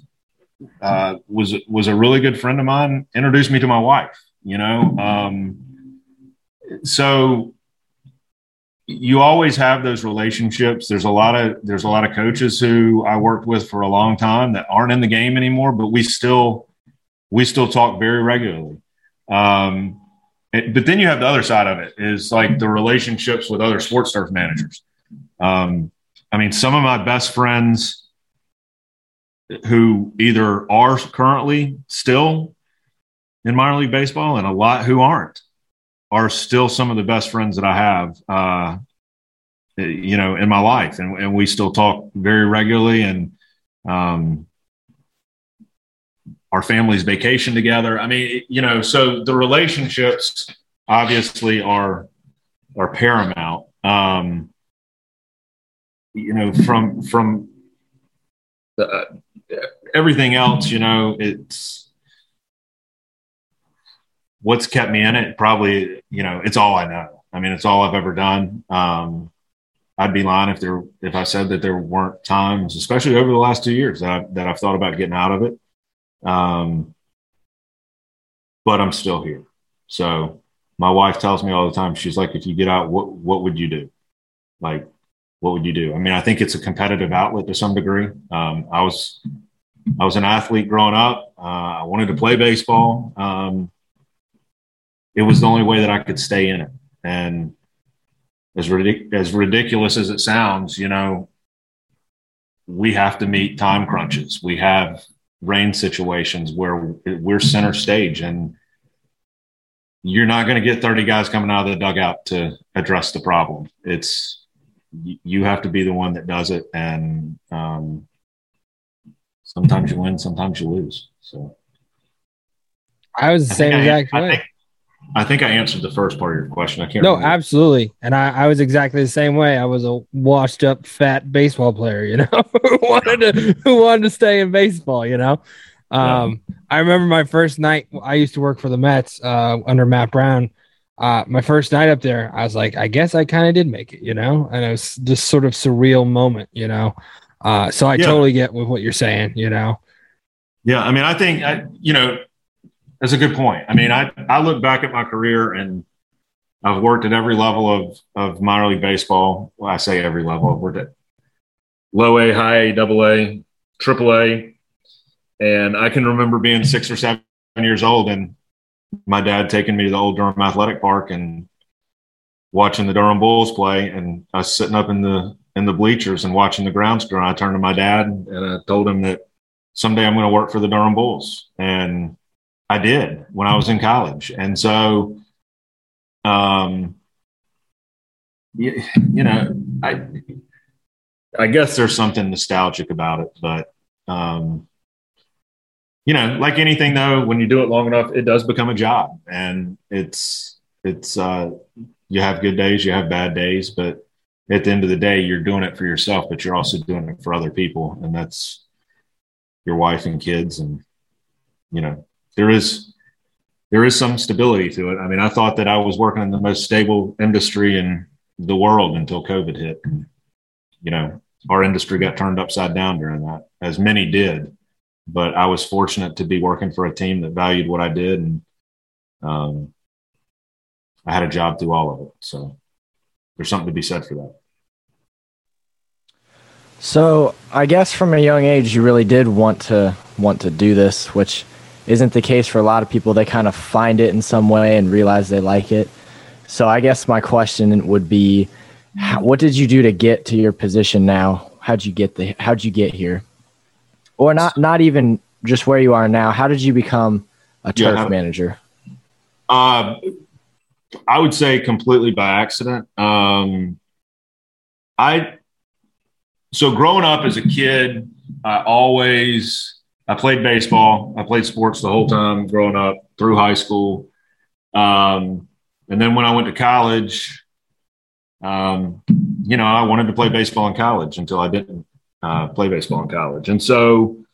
uh, was was a really good friend of mine introduced me to my wife. You know, um, so you always have those relationships. There's a lot of there's a lot of coaches who I worked with for a long time that aren't in the game anymore, but we still we still talk very regularly. Um, it, but then you have the other side of it is like the relationships with other sports turf managers. Um, I mean, some of my best friends who either are currently still in minor league baseball and a lot who aren't are still some of the best friends that I have, uh, you know, in my life, and, and we still talk very regularly, and um, our families vacation together. I mean, you know, so the relationships obviously are are paramount. Um, you know, from from uh, everything else, you know, it's what's kept me in it? Probably, you know, it's all I know. I mean, it's all I've ever done. Um, I'd be lying if there if I said that there weren't times, especially over the last two years, that I've, that I've thought about getting out of it. Um, but I'm still here. So my wife tells me all the time. She's like, if you get out, what what would you do? Like, what would you do? I mean, I think it's a competitive outlet to some degree. Um, I was I was an athlete growing up. Uh, I wanted to play baseball. Um, it was the only way that I could stay in it, and as, ridic- as ridiculous as it sounds, you know, we have to meet time crunches. We have rain situations where we're center stage and you're not going to get 30 guys coming out of the dugout to address the problem. It's you have to be the one that does it. And um, sometimes you win, sometimes you lose. So I was the same exact I, way. I think, I think I answered the first part of your question. I can't. No, remember. absolutely. And I, I was exactly the same way. I was a washed up fat baseball player, you know, who wanted to who wanted to stay in baseball, you know. Um, yeah. I remember my first night. I used to work for the Mets uh, under Matt Brown. Uh, my first night up there, I was like, I guess I kind of did make it, you know, and it was this sort of surreal moment, you know. Uh, so I yeah. totally get with what you're saying, you know. Yeah, I mean, I think I, you know, that's a good point. I mean, I, I look back at my career and I've worked at every level of, of minor league baseball. Well, I say every level. I've worked at low A, high A, double A, triple A. And I can remember being six or seven years old and my dad taking me to the old Durham Athletic Park and watching the Durham Bulls play. And I was sitting up in the in the bleachers and watching the grounds grow. I turned to my dad and I told him that someday I'm going to work for the Durham Bulls. And I did when I was in college. And so, um, you, you know, I, I guess there's something nostalgic about it, but, um, you know, like anything though, when you do it long enough, it does become a job and it's, it's, uh, you have good days, you have bad days, but at the end of the day, you're doing it for yourself, but you're also doing it for other people. And that's your wife and kids. And, you know, there is there is some stability to it. I mean, I thought that I was working in the most stable industry in the world until COVID hit. And, you know, our industry got turned upside down during that, as many did. But I was fortunate to be working for a team that valued what I did, and um, I had a job through all of it. So there's something to be said for that. So I guess from a young age, you really did want to want to do this, which isn't the case for a lot of people. They kind of find it in some way and realize they like it. So I guess my question would be, how, what did you do to get to your position now? How'd you get the? How'd you get here? Or not? Not even just where you are now. How did you become a turf yeah, manager? Uh, I would say completely by accident. Um, I so growing up as a kid, I always I played baseball. I played sports the whole time growing up through high school. Um, and then when I went to college, um, you know, I wanted to play baseball in college until I didn't uh, play baseball in college. And so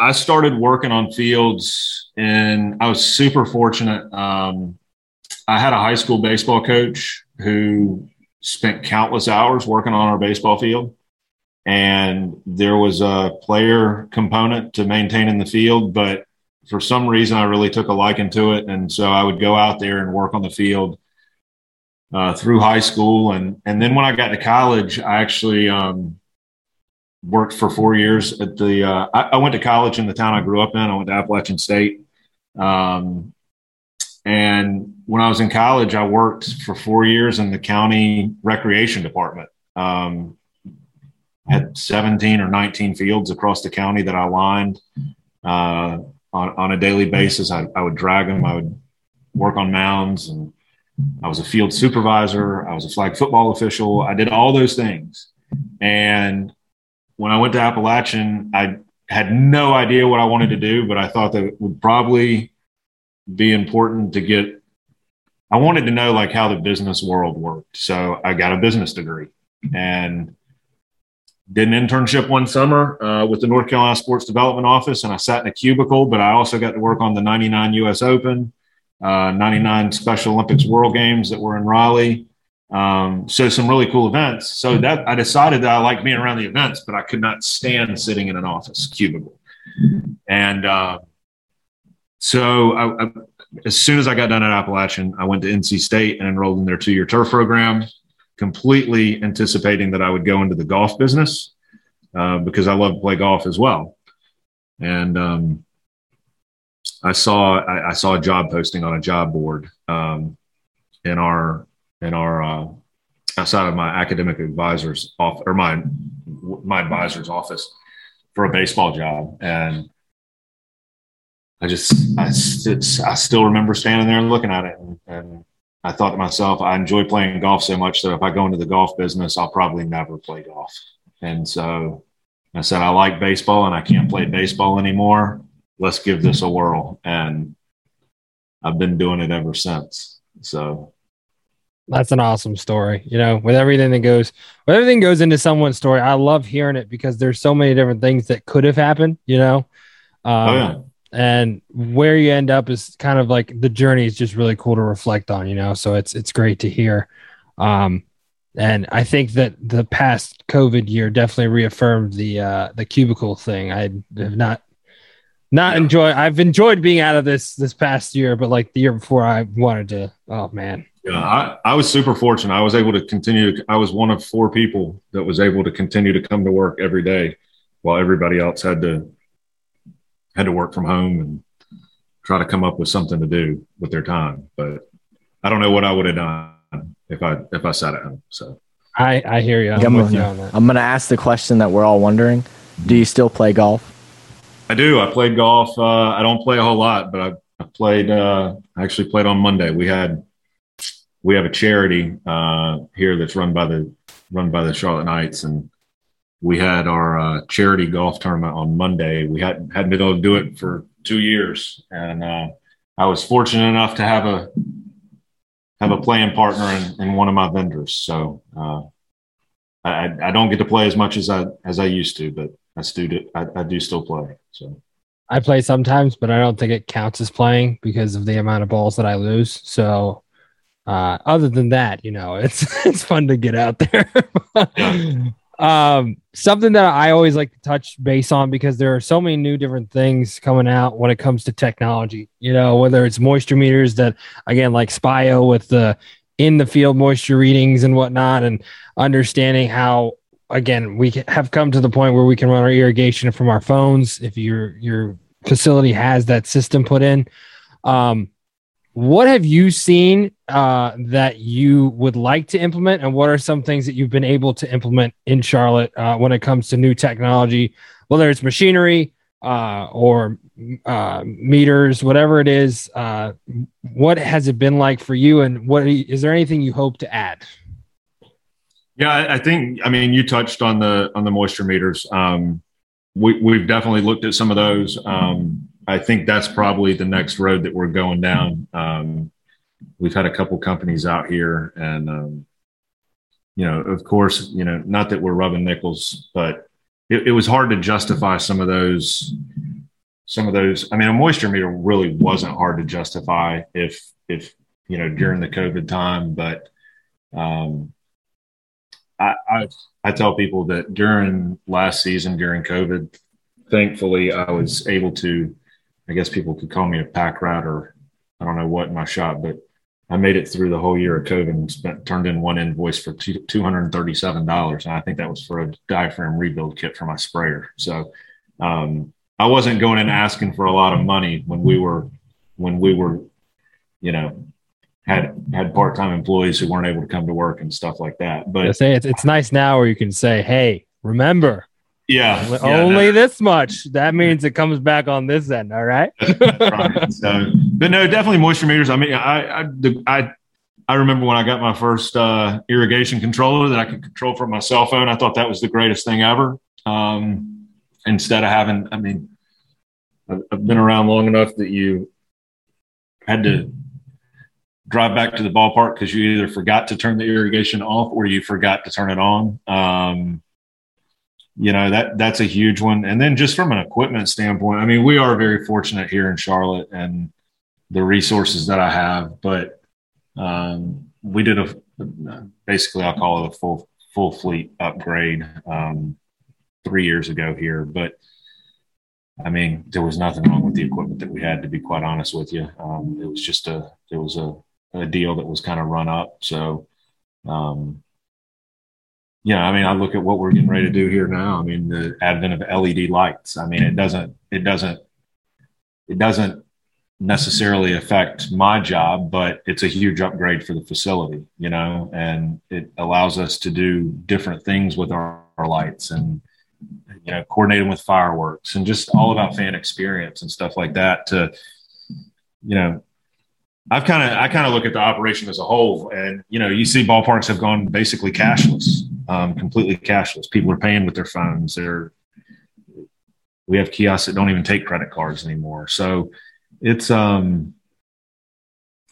I started working on fields and I was super fortunate. Um, I had a high school baseball coach who spent countless hours working on our baseball field and there was a player component to maintaining the field, but for some reason I really took a liking to it, and so I would go out there and work on the field uh, through high school, and and then when I got to college, I actually um, worked for four years at the. Uh, I, I, went to college in the town I grew up in. I went to Appalachian State. Um, and when I was in college, I worked for four years in the county recreation department. Um, had 17 or 19 fields across the county that I lined uh, on, on a daily basis. I, I would drag them. I would work on mounds and I was a field supervisor. I was a flag football official. I did all those things. And when I went to Appalachian, I had no idea what I wanted to do, but I thought that it would probably be important to get. I wanted to know like how the business world worked. So I got a business degree and did an internship one summer uh, with the North Carolina Sports Development Office, and I sat in a cubicle. But I also got to work on the '99 U.S. Open, '99 uh, Special Olympics World Games that were in Raleigh. Um, so some really cool events. So that I decided that I liked being around the events, but I could not stand sitting in an office cubicle. And uh, so I, I, as soon as I got done at Appalachian, I went to NC State and enrolled in their two-year turf program, completely anticipating that I would go into the golf business uh, because I love to play golf as well. And um, I saw I, I, saw a job posting on a job board um, in our in our uh, outside of my academic advisor's off or my my advisor's office for a baseball job, and I just I, I still remember standing there and looking at it, and, and I thought to myself, I enjoy playing golf so much that if I go into the golf business, I'll probably never play golf. And so I said, I like baseball and I can't play baseball anymore. Let's give this a whirl. And I've been doing it ever since. So that's an awesome story. You know, with everything that goes, with everything goes into someone's story, I love hearing it because there's so many different things that could have happened. You know, um, oh, yeah. And where you end up is kind of like the journey is just really cool to reflect on. You know, so it's it's great to hear. Um, and I think that the past COVID year definitely reaffirmed the uh, the cubicle thing. I have not not yeah. enjoy. I've enjoyed being out of this this past year, but like the year before, I wanted to. Oh man, yeah, I, I was super fortunate. I was able to continue. I was one of four people that was able to continue to come to work every day, while everybody else had to had to work from home and try to come up with something to do with their time. But I don't know what I would have done if I if I sat at home. So I I hear you. I'm, I'm, gonna, I'm gonna ask the question that we're all wondering: Do you still play golf? I do. I played golf. Uh, I don't play a whole lot, but I, I played. Uh, I actually played on Monday. We had we have a charity uh, here that's run by the run by the Charlotte Knights, and we had our uh, charity golf tournament on Monday. We hadn't hadn't been able to do it for two years, and uh, I was fortunate enough to have a have a playing partner in, in one of my vendors. So uh, I, I don't get to play as much as I as I used to, but I still do I, I do still play. So. I play sometimes, but I don't think it counts as playing because of the amount of balls that I lose. So uh, other than that, you know, it's it's fun to get out there. um, something that I always like to touch base on because there are so many new different things coming out when it comes to technology. You know, whether it's moisture meters that again, like Spiio with the in the field moisture readings and whatnot, and understanding how again we have come to the point where we can run our irrigation from our phones if your your facility has that system put in. Um, what have you seen uh, that you would like to implement, and what are some things that you've been able to implement in Charlotte uh, when it comes to new technology, whether it's machinery uh, or uh, meters, whatever it is? Uh, what has it been like for you, and what you, is there anything you hope to add? Yeah, I think. I mean, you touched on the on the moisture meters. Um, we, we've definitely looked at some of those. Um, I think that's probably the next road that we're going down. Um, we've had a couple companies out here, and um, you know, of course, you know, not that we're rubbing nickels, but it, it was hard to justify some of those. Some of those. I mean, a moisture meter really wasn't hard to justify if if you know during the COVID time, but um, I, I I tell people that during last season during COVID, thankfully I was able to I guess people could call me a pack rat or I don't know what in my shop, but I made it through the whole year of COVID and spent turned in one invoice for two hundred and thirty seven dollars, and I think that was for a diaphragm rebuild kit for my sprayer. So um, I wasn't going in asking for a lot of money when we were when we were, you know, had had part time employees who weren't able to come to work and stuff like that. But say it's it's nice now where you can say, "Hey, remember, yeah. Only yeah, this much. That means it comes back on this end. All right. right. So, but no, definitely moisture meters. I mean, I, I, I, I remember when I got my first uh, irrigation controller that I could control from my cell phone. I thought that was the greatest thing ever. Um, instead of having, I mean, I've been around long enough that you had to drive back to the ballpark because you either forgot to turn the irrigation off or you forgot to turn it on. Um, you know that that's a huge one. And then just from an equipment standpoint, I mean, we are very fortunate here in Charlotte and the resources that I have, but um, we did a basically I'll call it a full full fleet upgrade um, three years ago here, but I mean, there was nothing wrong with the equipment that we had. To be quite honest with you, um, it was just a it was a, a deal that was kind of run up. So, um, yeah, I mean, I look at what we're getting ready to do here now. I mean, the advent of LED lights. I mean, it doesn't it doesn't it doesn't necessarily affect my job, but it's a huge upgrade for the facility, you know, and it allows us to do different things with our, our lights and you know, coordinating with fireworks and just all about fan experience and stuff like that to, you know, I've kind of, I kind of look at the operation as a whole and, you know, you see ballparks have gone basically cashless, um, completely cashless. People are paying with their phones. They're, we have kiosks that don't even take credit cards anymore. So it's, um,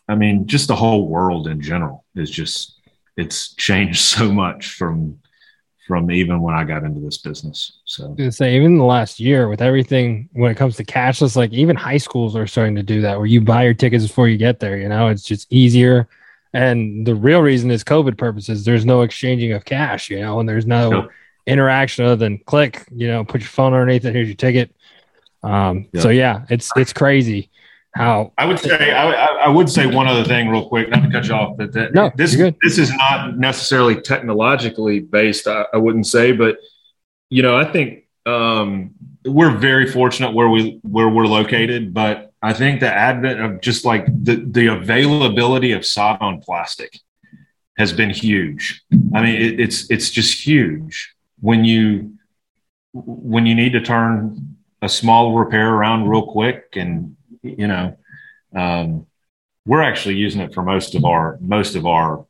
I mean, just the whole world in general is just, it's changed so much from from even when I got into this business. So to say even the last year with everything when it comes to cashless, like even high schools are starting to do that where you buy your tickets before you get there, you know, it's just easier. And the real reason is COVID purposes. There's no exchanging of cash, you know, and there's no interaction other than click, you know, put your phone underneath it, here's your ticket. Um, so yeah, it's it's crazy how I would say I, I, would say one other thing real quick, not to cut you off, but that no, this this is not necessarily technologically based. I, I, wouldn't say, but you know, I think um, we're very fortunate where we where we're located. But I think the advent of just like the the availability of sod on plastic has been huge. I mean, it, it's it's just huge when you when you need to turn a small repair around real quick and you know, um, we're actually using it for most of our most of our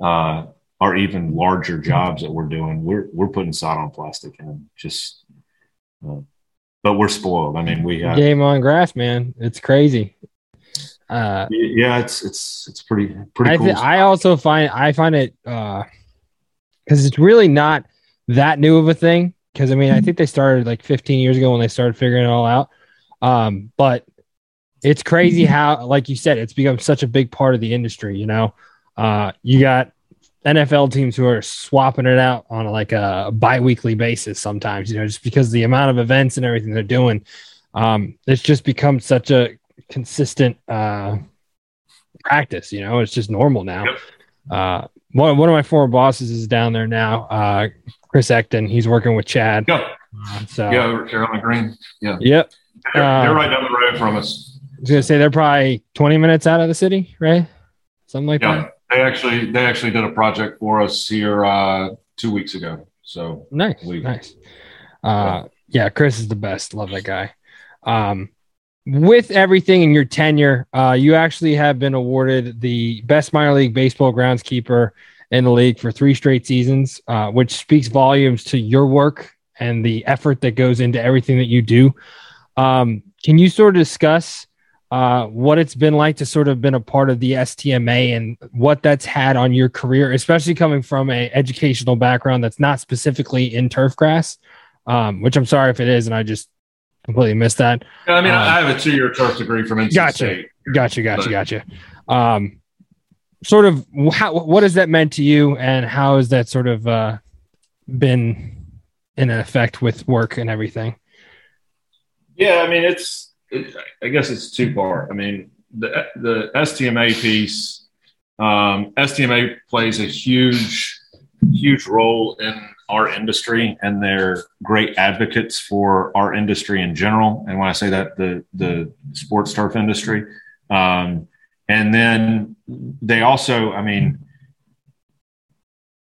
uh, our even larger jobs that we're doing. We're we're putting sod on plastic and just, uh, but we're spoiled. I mean, we have game on grass, man. It's crazy. Uh, yeah, it's it's it's pretty pretty. I, th- cool I also find I find it because uh, it's really not that new of a thing. Because I mean, I think they started like 15 years ago when they started figuring it all out. Um, but it's crazy how, like you said, it's become such a big part of the industry. You know, uh, you got NFL teams who are swapping it out on like a bi-weekly basis sometimes, you know, just because the amount of events and everything they're doing. Um, it's just become such a consistent uh, practice, you know, it's just normal now. Yep. Uh, one, one of my former bosses is down there now, uh, Chris Ecton. He's working with Chad. Yep. Uh, so, yeah, Carolina Green. Yeah. Yep. They're, they're right down the road from us. I was gonna say they're probably 20 minutes out of the city, right? Something like yeah, that. They actually they actually did a project for us here uh, two weeks ago. So nice, nice. Uh, yeah, Chris is the best. Love that guy. Um, with everything in your tenure, uh, you actually have been awarded the best minor league baseball groundskeeper in the league for three straight seasons, uh, which speaks volumes to your work and the effort that goes into everything that you do. Um, can you sort of discuss uh, what it's been like to sort of been a part of the STMA and what that's had on your career, especially coming from a educational background that's not specifically in turf grass, um, which I'm sorry if it is, and I just completely missed that. I mean, um, I have a two-year turf degree from NC gotcha, State. Gotcha, gotcha, but. gotcha. Um, sort of, how, what has that meant to you, and how has that sort of uh, been in effect with work and everything? Yeah, I mean, it's I guess it's two part. I mean, the the STMA piece, um, STMA plays a huge, huge role in our industry, and they're great advocates for our industry in general. And when I say that, the the sports turf industry, um, and then they also, I mean.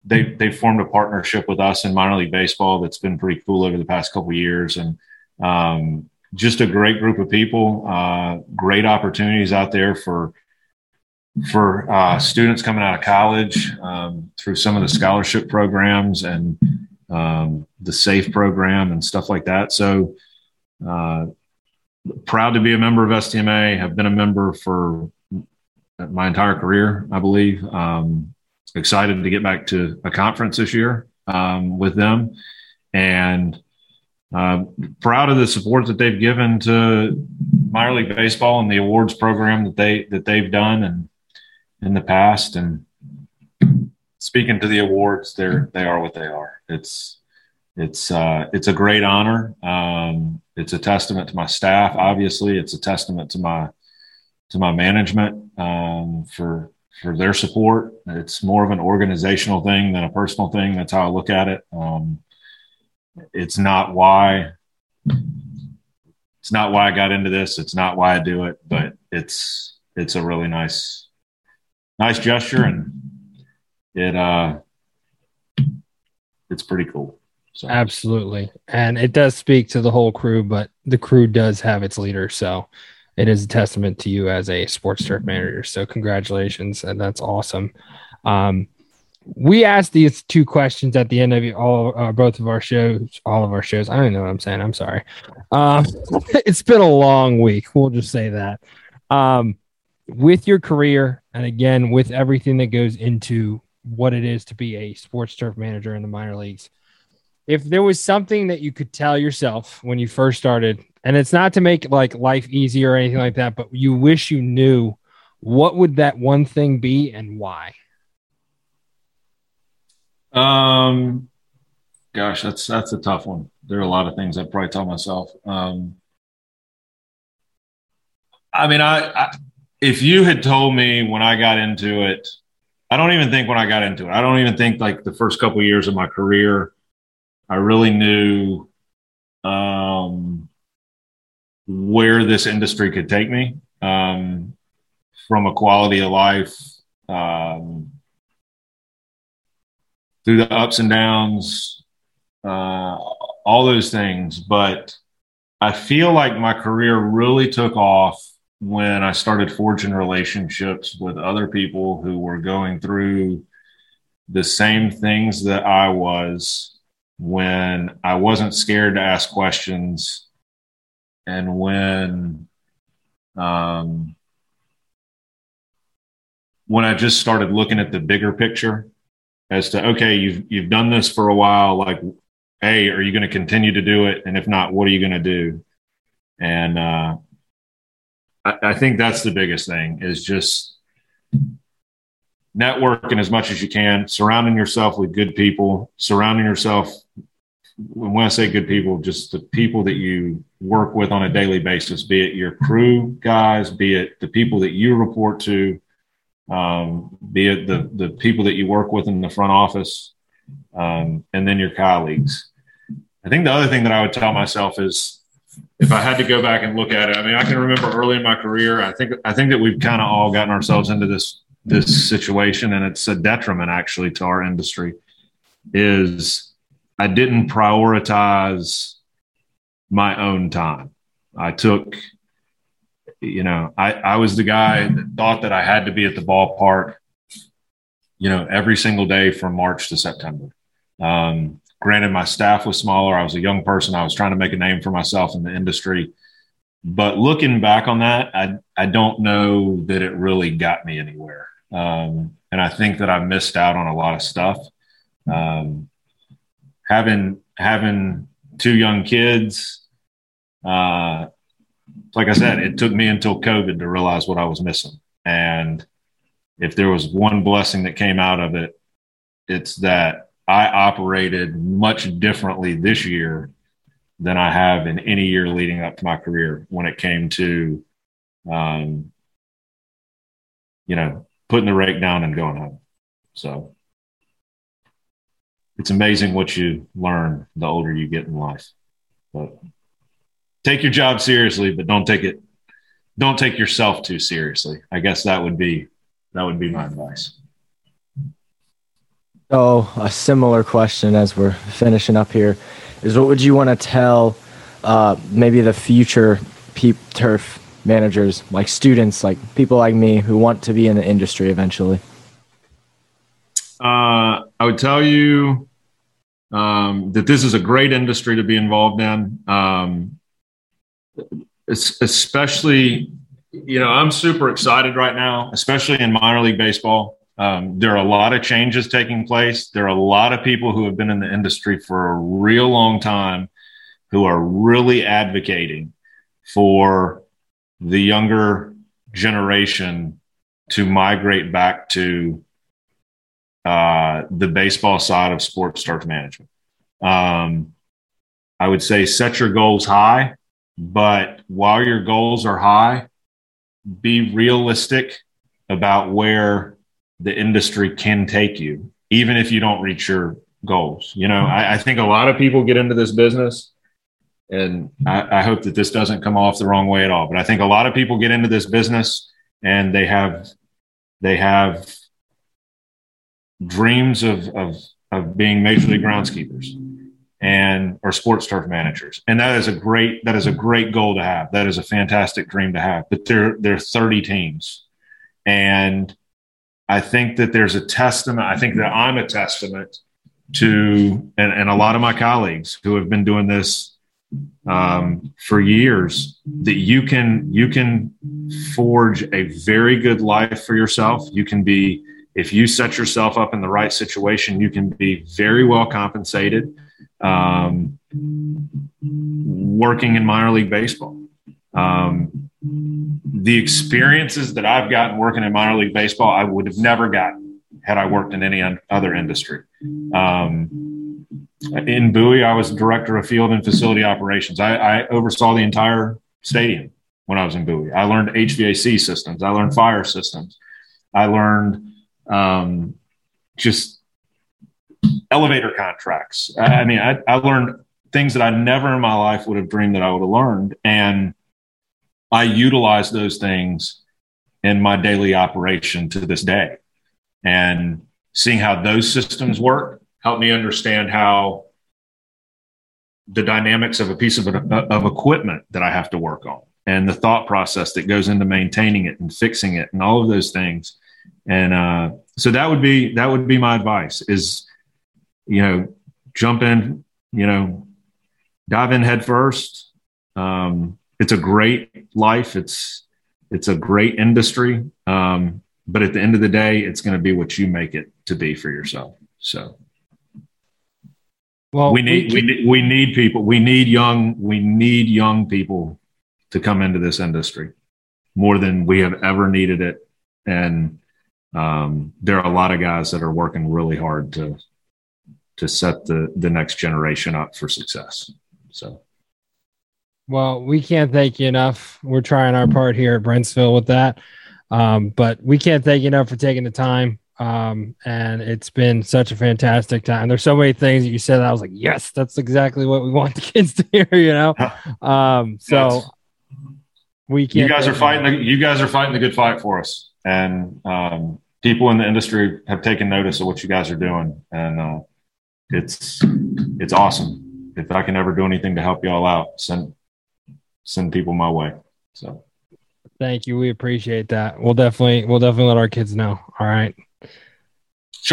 They, they formed a partnership with us in minor league baseball that's been pretty cool over the past couple years and um, just a great group of people, uh, great opportunities out there for for uh, students coming out of college um, through some of the scholarship programs and um, the SAFE program and stuff like that. So uh, proud to be a member of STMA. Have been a member for my entire career, I believe. Um, excited to get back to a conference this year um, with them and uh, proud of the support that they've given to minor league baseball and the awards program that they that they've done and in the past. And speaking to the awards, they're they are what they are. It's it's uh, it's a great honor. Um, it's a testament to my staff. Obviously, it's a testament to my to my management um, for for their support. It's more of an organizational thing than a personal thing. That's how I look at it. Um, it's not why it's not why I got into this. It's not why I do it, but it's it's a really nice nice gesture and it uh it's pretty cool. So. Absolutely. And it does speak to the whole crew, but the crew does have its leader. So it is a testament to you as a sports turf manager. So congratulations. And that's awesome. Um, we asked these two questions at the end of all uh, both of our shows all of our shows. I don't know what i'm saying. I'm sorry. Um, it's been a long week. We'll just say that. Um, with your career and again with everything that goes into what it is to be a sports turf manager in the minor leagues if there was something that you could tell yourself when you first started and it's not to make like life easier or anything like that but you wish you knew what would that one thing be and why um, gosh, that's that's a tough one. There are a lot of things I'd probably tell myself. Um, I mean, I, I if you had told me when I got into it, I don't even think when I got into it. I don't even think like the first couple of years of my career, I really knew um, where this industry could take me um, from a quality of life. Um, through the ups and downs, uh, all those things. But I feel like my career really took off when I started forging relationships with other people who were going through the same things that I was when I wasn't scared to ask questions and when um, when I just started looking at the bigger picture as to okay, you've you've done this for a while. Like, hey, are you going to continue to do it? And if not, what are you going to do? And uh, I, I think that's the biggest thing is just networking as much as you can, surrounding yourself with good people, surrounding yourself. When I say good people, just the people that you work with on a daily basis, be it your crew guys, be it the people that you report to, um, be it the, the people that you work with in the front office, um, and then your colleagues. I think the other thing that I would tell myself is if I had to go back and look at it, I mean, I can remember early in my career, I think, I think that we've kind of all gotten ourselves into this, this situation and it's a detriment actually to our industry is I didn't prioritize my own time. I took you know, I, I was the guy that thought that I had to be at the ballpark, you know, every single day from March to September. Um, granted, my staff was smaller. I was a young person. I was trying to make a name for myself in the industry. But looking back on that, I, I don't know that it really got me anywhere. Um, and I think that I missed out on a lot of stuff. Um, having having two young kids, uh, like I said, it took me until COVID to realize what I was missing. And if there was one blessing that came out of it, it's that I operated much differently this year than I have in any year leading up to my career when it came to, um, you know, putting the rake down and going home. So it's amazing what you learn the older you get in life. But take your job seriously, but don't take it don't take yourself too seriously. I guess that would be that would be my advice. So a similar question as we're finishing up here is what would you want to tell uh, maybe the future peep turf managers, like students, like people like me who want to be in the industry eventually? Uh, I would tell you um, that this is a great industry to be involved in. Um, especially, you know, I'm super excited right now, especially in minor league baseball. Um, there are a lot of changes taking place. There are a lot of people who have been in the industry for a real long time who are really advocating for the younger generation to migrate back to uh, the baseball side of sports turf management. Um, I would say set your goals high, but while your goals are high, be realistic about where the industry can take you, even if you don't reach your goals. You know, I, I think a lot of people get into this business, and I, I hope that this doesn't come off the wrong way at all. But I think a lot of people get into this business and they have they have dreams of of of being major league groundskeepers and or sports turf managers. And that is a great that is a great goal to have. That is a fantastic dream to have. But there there are 30 teams. And i think that there's a testament i think that i'm a testament to and, and a lot of my colleagues who have been doing this um, for years that you can you can forge a very good life for yourself. You can be if you set yourself up in the right situation you can be very well compensated um, working in minor league baseball. Um, the experiences that I've gotten working in minor league baseball, I would have never gotten had I worked in any other industry. Um, in Bowie, I was director of field and facility operations. I, I, oversaw the entire stadium when I was in Bowie. I learned HVAC systems. I learned fire systems. I learned um, just elevator contracts. I, mean, I, I learned things that I never in my life would have dreamed that I would have learned. And I utilize those things in my daily operation to this day. And seeing how those systems work helped me understand how the dynamics of a piece of, of equipment that I have to work on and the thought process that goes into maintaining it and fixing it and all of those things. And uh, so that would be that would be my advice is you know, jump in, you know, dive in head first. Um, it's a great life. It's it's a great industry. Um, but at the end of the day, it's going to be what you make it to be for yourself. So, well, we need we, we, we need people. We need young. We need young people to come into this industry more than we have ever needed it. And um, there are a lot of guys that are working really hard to to set the the next generation up for success. So. Well, we can't thank you enough. We're trying our part here at Brentsville with that. Um, but we can't thank you enough for taking the time. Um, and it's been such a fantastic time. There's so many things that you said that I was like, yes, that's exactly what we want the kids to hear, you know? Um, so yes. we can't. You guys are fighting, the, you guys are fighting the good fight for us. And, um, people in the industry have taken notice of what you guys are doing. And, uh, it's it's awesome. If I can ever do anything to help y'all out, send send people my way. So thank you. We appreciate that. We'll definitely we'll definitely let our kids know. All right.